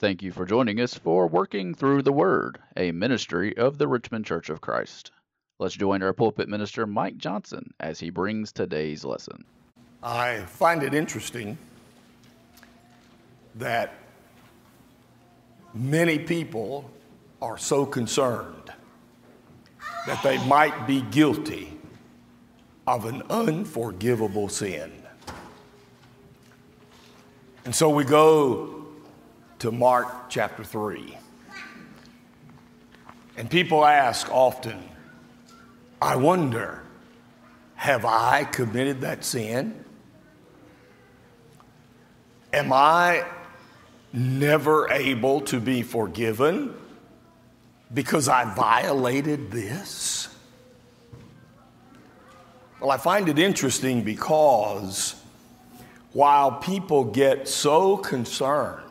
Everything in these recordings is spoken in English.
Thank you for joining us for Working Through the Word, a ministry of the Richmond Church of Christ. Let's join our pulpit minister, Mike Johnson, as he brings today's lesson. I find it interesting that many people are so concerned that they might be guilty of an unforgivable sin. And so we go to Mark chapter 3. And people ask often, I wonder, have I committed that sin? Am I never able to be forgiven because I violated this? Well, I find it interesting because while people get so concerned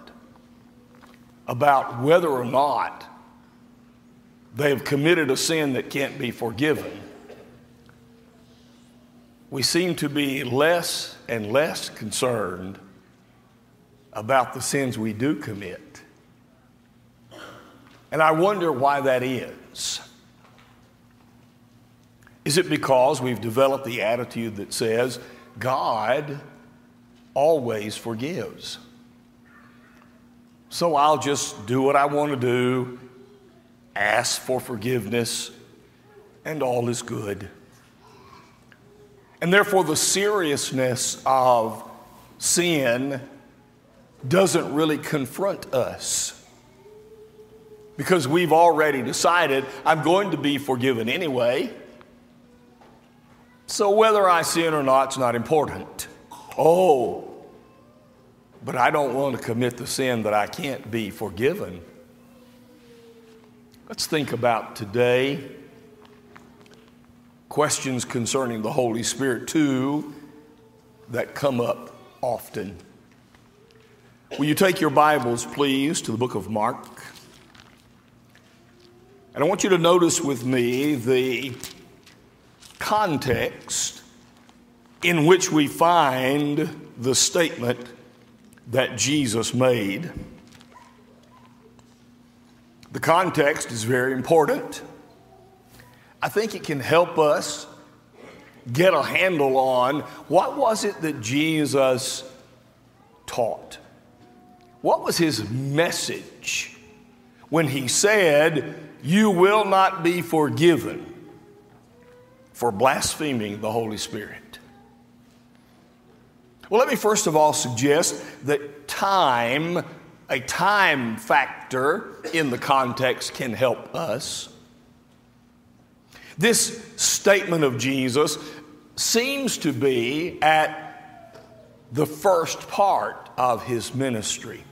about whether or not they have committed a sin that can't be forgiven, we seem to be less and less concerned about the sins we do commit. And I wonder why that is. Is it because we've developed the attitude that says God always forgives? So I'll just do what I want to do, ask for forgiveness, and all is good. And therefore, the seriousness of sin doesn't really confront us because we've already decided I'm going to be forgiven anyway. So whether I sin or not is not important. Oh, but I don't want to commit the sin that I can't be forgiven. Let's think about today questions concerning the Holy Spirit, too, that come up often. Will you take your Bibles, please, to the book of Mark? And I want you to notice with me the context in which we find the statement that Jesus made. The context is very important. I think it can help us get a handle on what was it that Jesus taught? What was his message when he said, You will not be forgiven for blaspheming the Holy Spirit? Well, let me first of all suggest that time, a time factor in the context, can help us. This statement of Jesus seems to be at the first part of his ministry.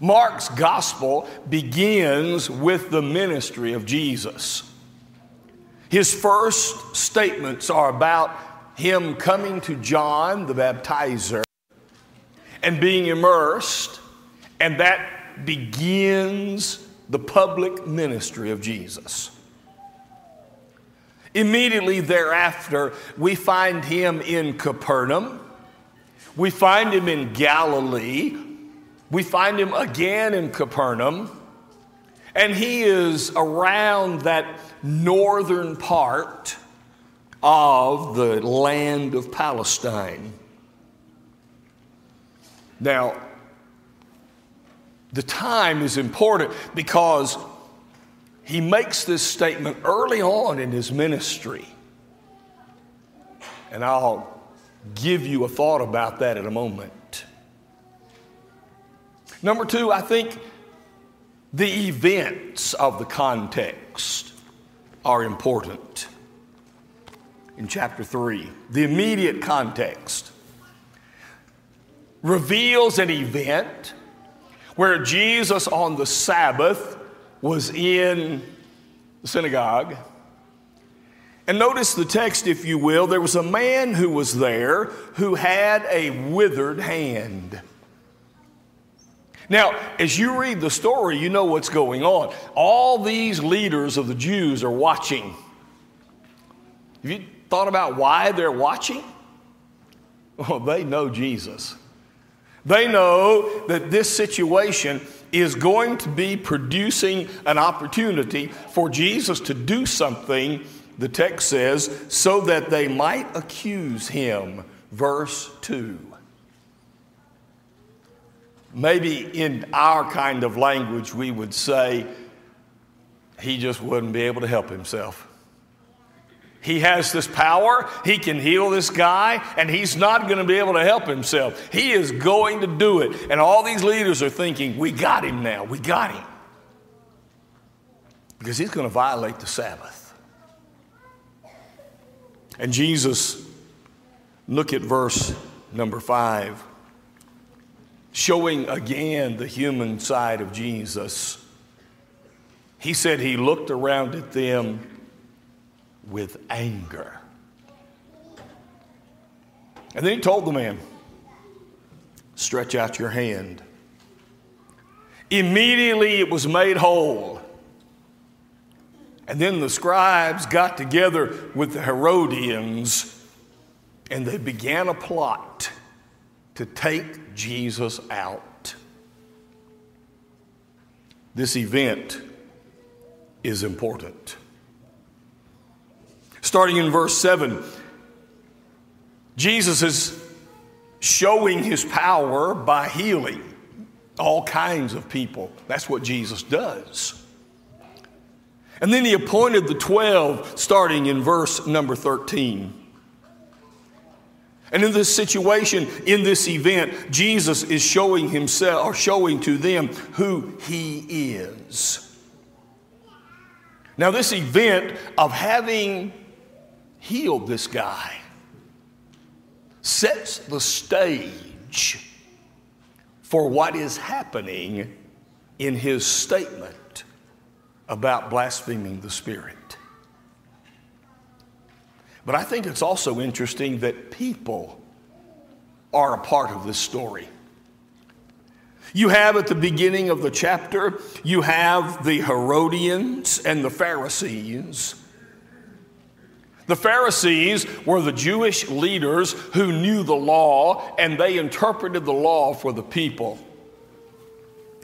Mark's gospel begins with the ministry of Jesus. His first statements are about him coming to John the baptizer and being immersed, and that begins the public ministry of Jesus. Immediately thereafter, we find him in Capernaum. We find him in Galilee. We find him again in Capernaum. And he is around that northern part of the land of Palestine. Now, the time is important because he makes this statement early on in his ministry. And I'll give you a thought about that in a moment. Number two, I think the events of the context are important in chapter 3. The immediate context reveals an event where Jesus on the Sabbath was in the synagogue. And notice the text, if you will. There was a man who was there who had a withered hand. Now, as you read the story, you know what's going on. All these leaders of the Jews are watching. You thought about why they're watching? Well, they know Jesus. They know that this situation is going to be producing an opportunity for Jesus to do something, the text says, so that they might accuse him. Verse 2. Maybe in our kind of language, we would say, he just wouldn't be able to help himself. He has this power, he can heal this guy, and he's not going to be able to help himself. He is going to do it. And all these leaders are thinking, we got him now, we got him. Because he's going to violate the Sabbath. And Jesus, look at verse number five, showing again the human side of Jesus. He said he looked around at them with anger. And then he told the man, Stretch out your hand. Immediately it was made whole. And then the scribes got together with the Herodians and they began a plot to take Jesus out. This event is important. Starting in verse 7, Jesus is showing his power by healing all kinds of people. That's what Jesus does. And then he appointed the 12, starting in verse number 13. And in this situation, in this event, Jesus is showing himself or showing to them who he is. Now, this event of having healed this guy sets the stage for what is happening in his statement about blaspheming the Spirit. But I think it's also interesting that people are a part of this story. You have at the beginning of the chapter, you have the Herodians and the Pharisees the Pharisees were the Jewish leaders who knew the law and they interpreted the law for the people.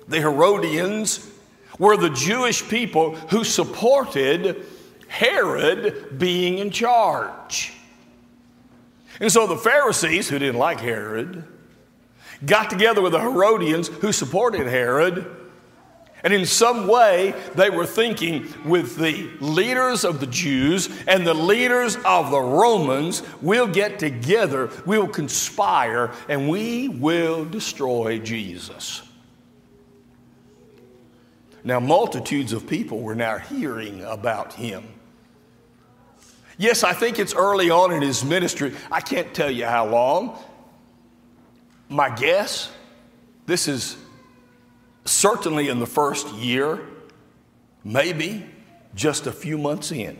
The Herodians were the Jewish people who supported Herod being in charge. And so the Pharisees, who didn't like Herod, got together with the Herodians who supported Herod and in some way, they were thinking with the leaders of the Jews and the leaders of the Romans, we'll get together, we'll conspire, and we will destroy Jesus. Now, multitudes of people were now hearing about him. Yes, I think it's early on in his ministry. I can't tell you how long. My guess, this is certainly in the first year, maybe just a few months in.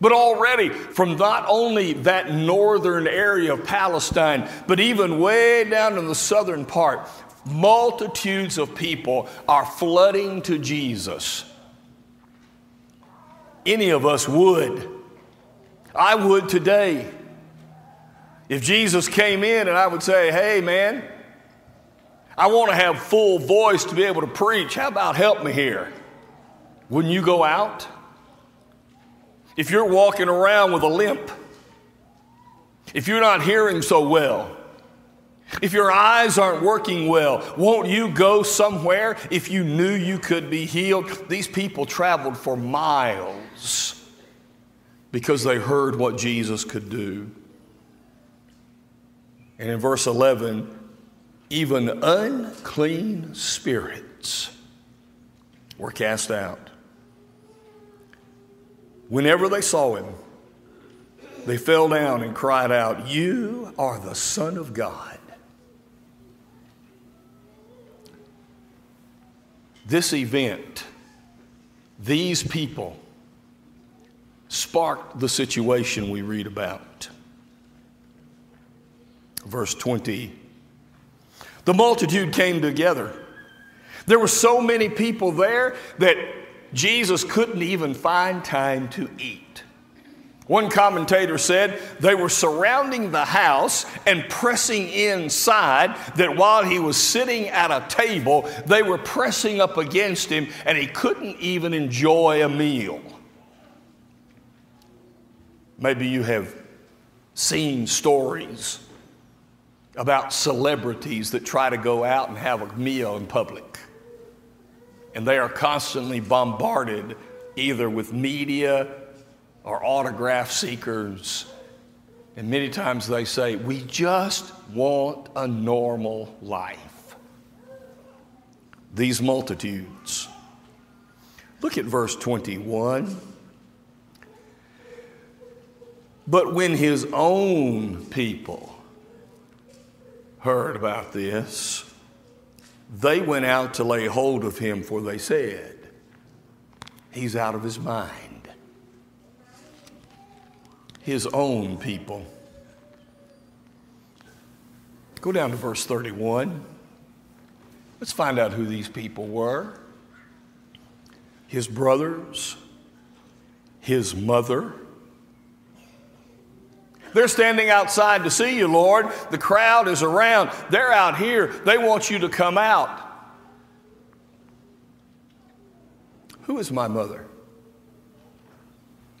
But already, from not only that northern area of Palestine, but even way down in the southern part, multitudes of people are flooding to Jesus. Any of us would. I would today. If Jesus came in and I would say, hey, man, I want to have full voice to be able to preach. How about help me here? Wouldn't you go out? If you're walking around with a limp, if you're not hearing so well, if your eyes aren't working well, won't you go somewhere if you knew you could be healed? These people traveled for miles because they heard what Jesus could do. And in verse 11, even unclean spirits were cast out. Whenever they saw him, they fell down and cried out, You are the Son of God. This event, these people, sparked the situation we read about. Verse 20 the multitude came together. There were so many people there that Jesus couldn't even find time to eat. One commentator said they were surrounding the house and pressing inside, that while he was sitting at a table, they were pressing up against him and he couldn't even enjoy a meal. Maybe you have seen stories about celebrities that try to go out and have a meal in public. And they are constantly bombarded either with media or autograph seekers. And many times they say, We just want a normal life. These multitudes. Look at verse 21. But when his own people heard about this, they went out to lay hold of him, for they said, He's out of his mind. His own people. Go down to verse 31. Let's find out who these people were his brothers, his mother, they're standing outside to see you, Lord. The crowd is around. They're out here. They want you to come out. Who is my mother?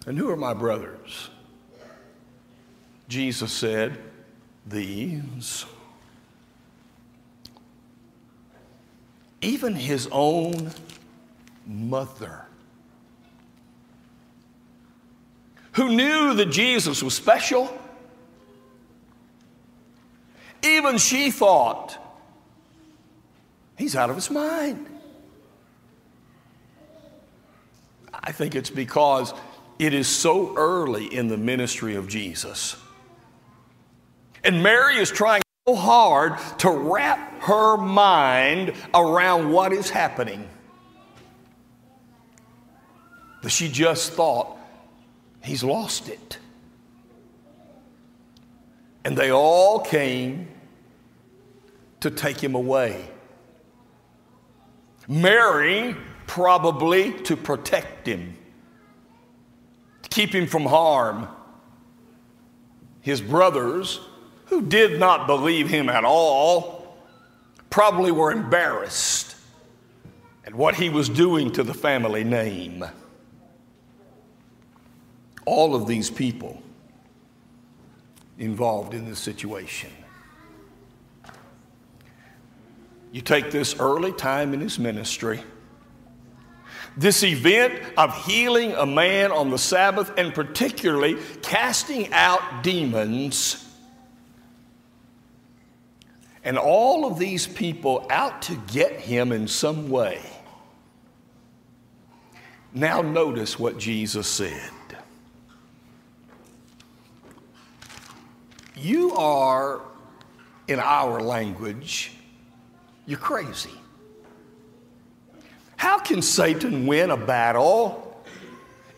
And who are my brothers? Jesus said, These. Even his own mother, who knew that Jesus was special even she thought, he's out of his mind. I think it's because it is so early in the ministry of Jesus. And Mary is trying so hard to wrap her mind around what is happening that she just thought, he's lost it. And they all came to take him away. Mary, probably to protect him, to keep him from harm. His brothers, who did not believe him at all, probably were embarrassed at what he was doing to the family name. All of these people involved in this situation. You take this early time in his ministry, this event of healing a man on the Sabbath, and particularly casting out demons, and all of these people out to get him in some way. Now, notice what Jesus said. You are, in our language, you're crazy. How can Satan win a battle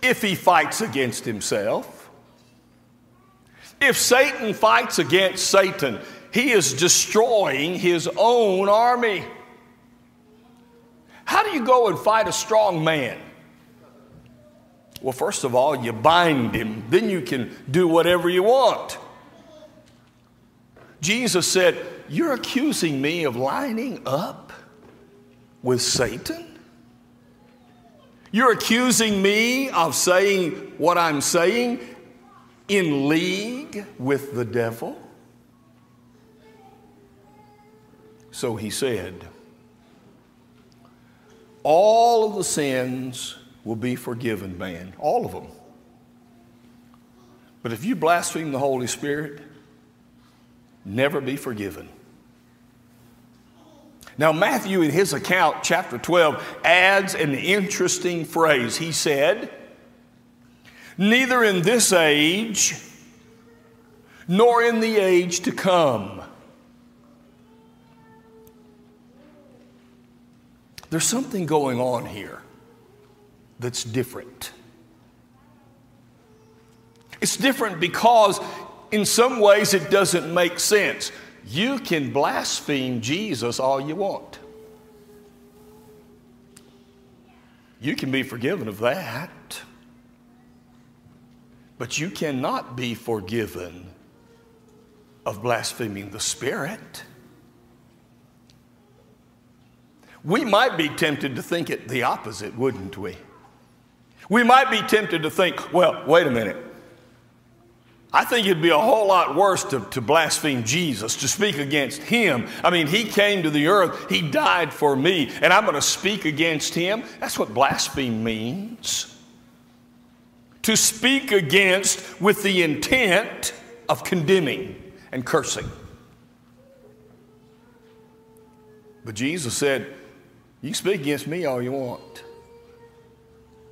if he fights against himself? If Satan fights against Satan, he is destroying his own army. How do you go and fight a strong man? Well, first of all, you bind him, then you can do whatever you want. Jesus said, You're accusing me of lining up with Satan? You're accusing me of saying what I'm saying in league with the devil? So he said, All of the sins will be forgiven, man, all of them. But if you blaspheme the Holy Spirit, never be forgiven. Now, Matthew, in his account, chapter 12, adds an interesting phrase. He said, Neither in this age nor in the age to come. There's something going on here that's different. It's different because in some ways it doesn't make sense. You can blaspheme Jesus all you want. You can be forgiven of that. But you cannot be forgiven of blaspheming the Spirit. We might be tempted to think it the opposite, wouldn't we? We might be tempted to think, well, wait a minute. I think it'd be a whole lot worse to, to blaspheme Jesus, to speak against him. I mean, he came to the earth, he died for me, and I'm going to speak against him. That's what blaspheme means. To speak against with the intent of condemning and cursing. But Jesus said, You speak against me all you want,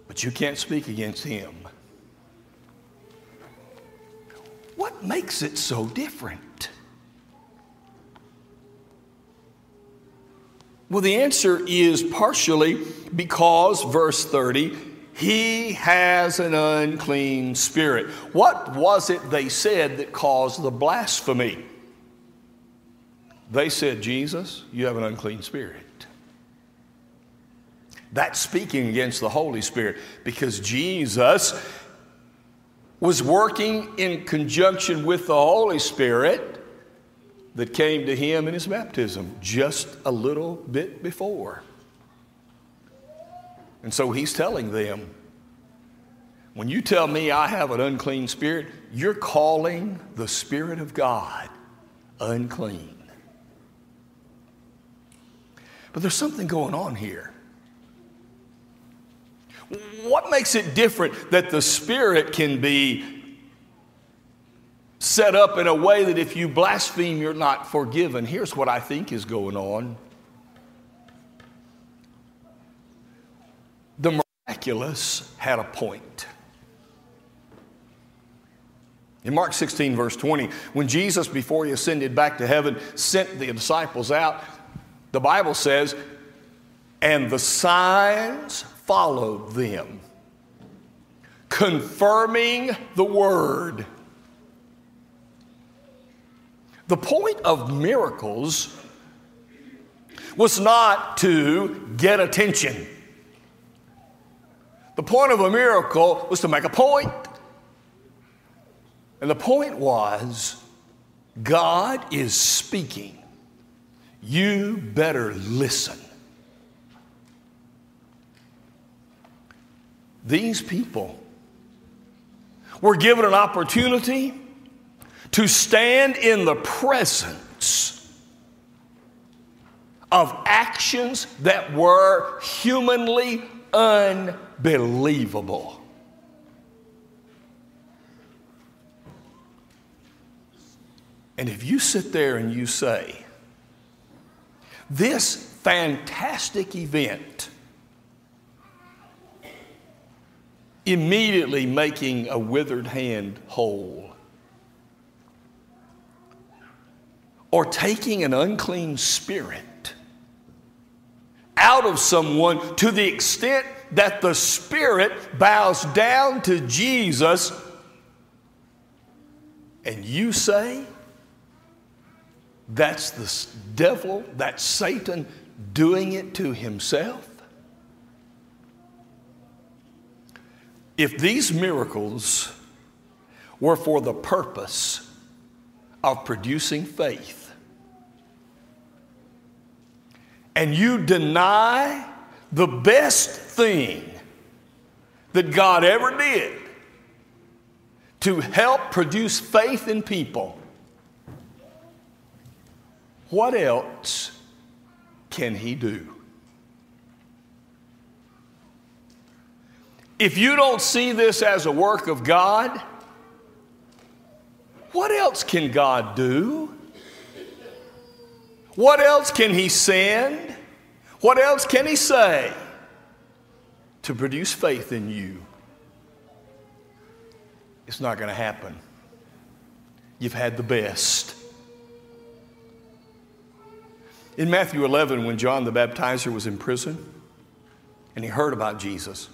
but you can't speak against him. What makes it so different? Well, the answer is partially because, verse 30, he has an unclean spirit. What was it they said that caused the blasphemy? They said, Jesus, you have an unclean spirit. That's speaking against the Holy Spirit because Jesus was working in conjunction with the Holy Spirit that came to him in his baptism just a little bit before. And so he's telling them, when you tell me I have an unclean spirit, you're calling the Spirit of God unclean. But there's something going on here. What makes it different that the Spirit can be set up in a way that if you blaspheme, you're not forgiven? Here's what I think is going on the miraculous had a point. In Mark 16, verse 20, when Jesus, before he ascended back to heaven, sent the disciples out, the Bible says, and the signs followed them, confirming the word. The point of miracles was not to get attention. The point of a miracle was to make a point. And the point was God is speaking. You better listen. These people were given an opportunity to stand in the presence of actions that were humanly unbelievable. And if you sit there and you say, this fantastic event immediately making a withered hand whole. Or taking an unclean spirit out of someone to the extent that the spirit bows down to Jesus, and you say, that's the devil, that's Satan doing it to himself? If these miracles were for the purpose of producing faith, and you deny the best thing that God ever did to help produce faith in people, what else can He do? If you don't see this as a work of God, what else can God do? What else can He send? What else can He say to produce faith in you? It's not going to happen. You've had the best. In Matthew 11, when John the Baptizer was in prison and he heard about Jesus,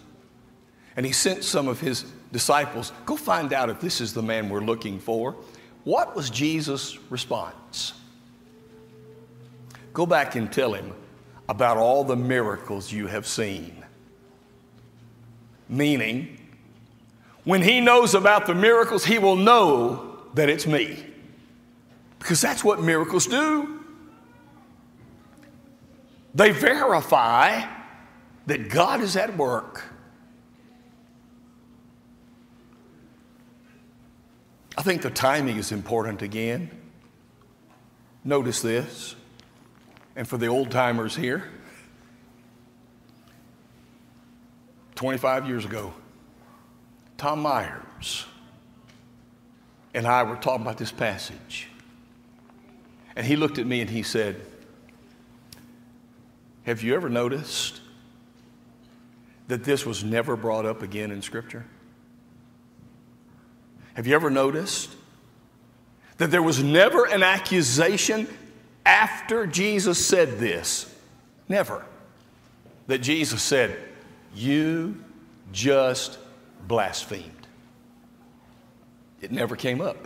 and he sent some of his disciples, Go find out if this is the man we're looking for. What was Jesus' response? Go back and tell him about all the miracles you have seen. Meaning, when he knows about the miracles, he will know that it's me. Because that's what miracles do. They verify that God is at work. I think the timing is important again. Notice this, and for the old timers here, 25 years ago, Tom Myers and I were talking about this passage. And he looked at me and he said, Have you ever noticed that this was never brought up again in Scripture? Have you ever noticed that there was never an accusation after Jesus said this? Never. That Jesus said, You just blasphemed. It never came up.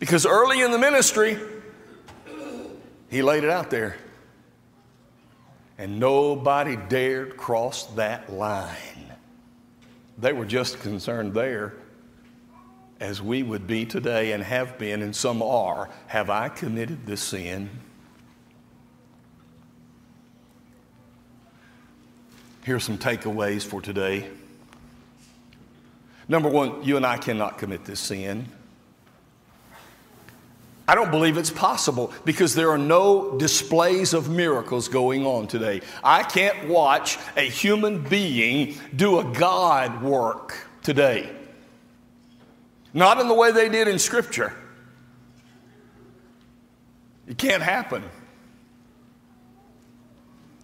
Because early in the ministry, he laid it out there. And nobody dared cross that line. They were just concerned there, as we would be today and have been, and some are. Have I committed this sin? Here are some takeaways for today. Number one, you and I cannot commit this sin. I don't believe it's possible because there are no displays of miracles going on today. I can't watch a human being do a God work today. Not in the way they did in Scripture. It can't happen.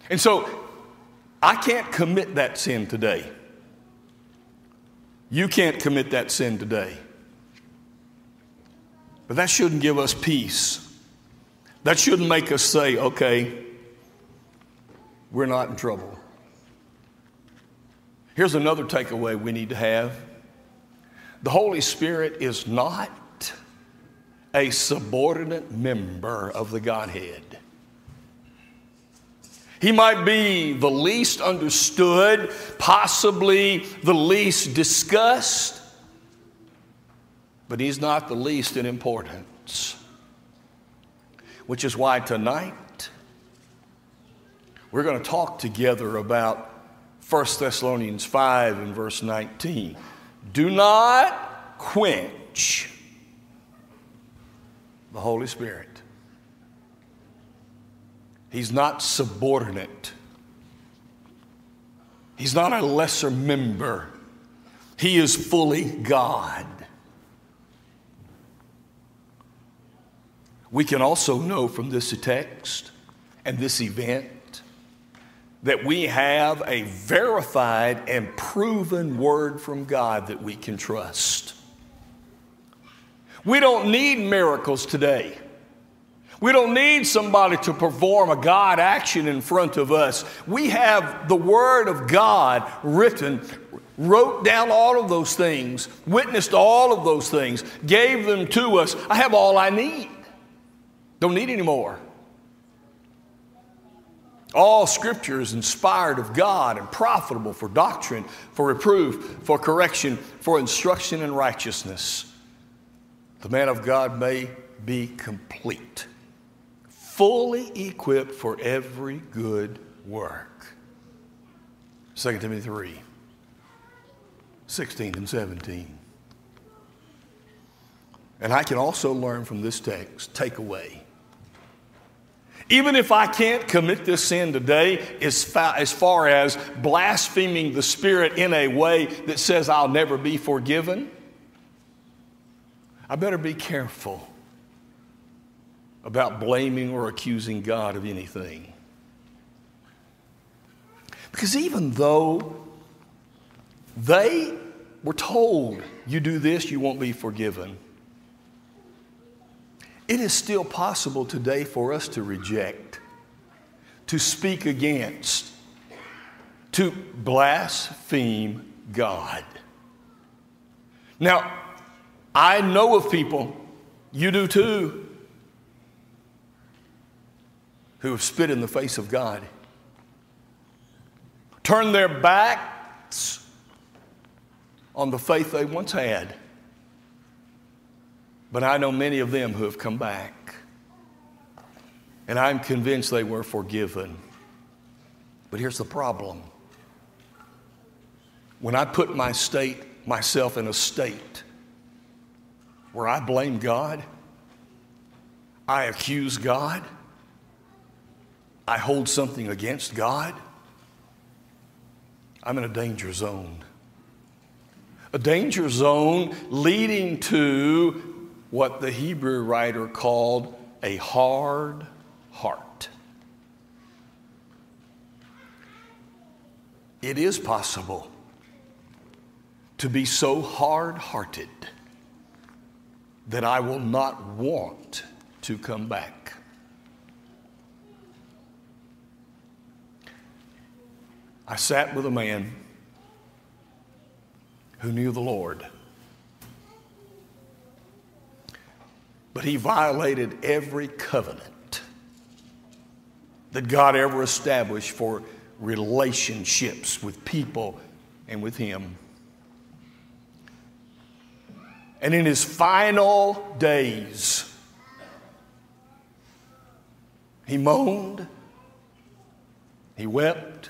And so I can't commit that sin today. You can't commit that sin today. But that shouldn't give us peace. That shouldn't make us say, okay, we're not in trouble. Here's another takeaway we need to have the Holy Spirit is not a subordinate member of the Godhead. He might be the least understood, possibly the least discussed, but he's not the least in importance. Which is why tonight we're going to talk together about 1 Thessalonians 5 and verse 19. Do not quench the Holy Spirit. He's not subordinate. He's not a lesser member. He is fully God. We can also know from this text and this event that we have a verified and proven word from God that we can trust. We don't need miracles today. We don't need somebody to perform a God action in front of us. We have the Word of God written, wrote down all of those things, witnessed all of those things, gave them to us. I have all I need. Don't need any more. All scripture is inspired of God and profitable for doctrine, for reproof, for correction, for instruction in righteousness. The man of God may be complete fully equipped for every good work. 2 Timothy 3 16 and 17. And I can also learn from this text, take away. Even if I can't commit this sin today, as far, as far as blaspheming the Spirit in a way that says I'll never be forgiven, I better be careful about blaming or accusing God of anything. Because even though they were told, you do this, you won't be forgiven, it is still possible today for us to reject, to speak against, to blaspheme God. Now, I know of people, you do too, who have spit in the face of God, turned their backs on the faith they once had. But I know many of them who have come back. And I'm convinced they were forgiven. But here's the problem. When I put my state, myself in a state where I blame God, I accuse God, I hold something against God, I'm in a danger zone. A danger zone leading to what the Hebrew writer called a hard heart. It is possible to be so hard hearted that I will not want to come back. I sat with a man who knew the Lord, but he violated every covenant that God ever established for relationships with people and with Him. And in his final days, he moaned, he wept,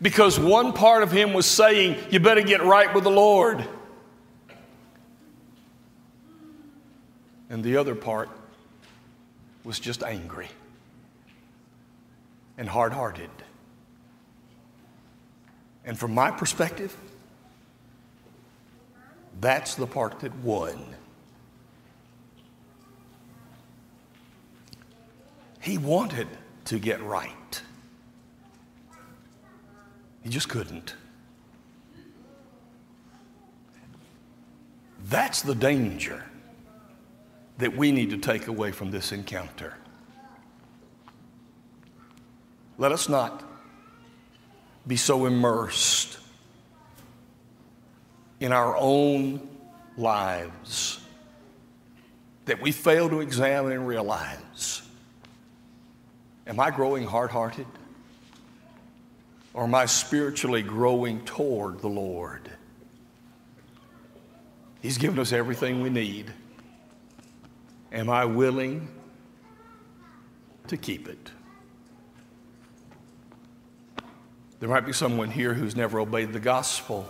because one part of him was saying, You better get right with the Lord. And the other part was just angry and hard hearted. And from my perspective, that's the part that won. He wanted to get right. He just couldn't. That's the danger that we need to take away from this encounter. Let us not be so immersed in our own lives that we fail to examine and realize Am I growing hard hearted? Or am I spiritually growing toward the Lord? He's given us everything we need. Am I willing to keep it? There might be someone here who's never obeyed the gospel.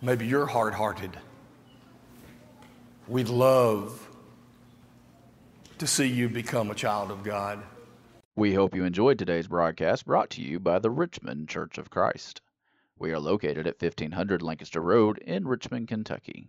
Maybe you're hard hearted. We'd love to see you become a child of God. We hope you enjoyed today's broadcast brought to you by the Richmond Church of Christ. We are located at 1500 Lancaster Road in Richmond, Kentucky.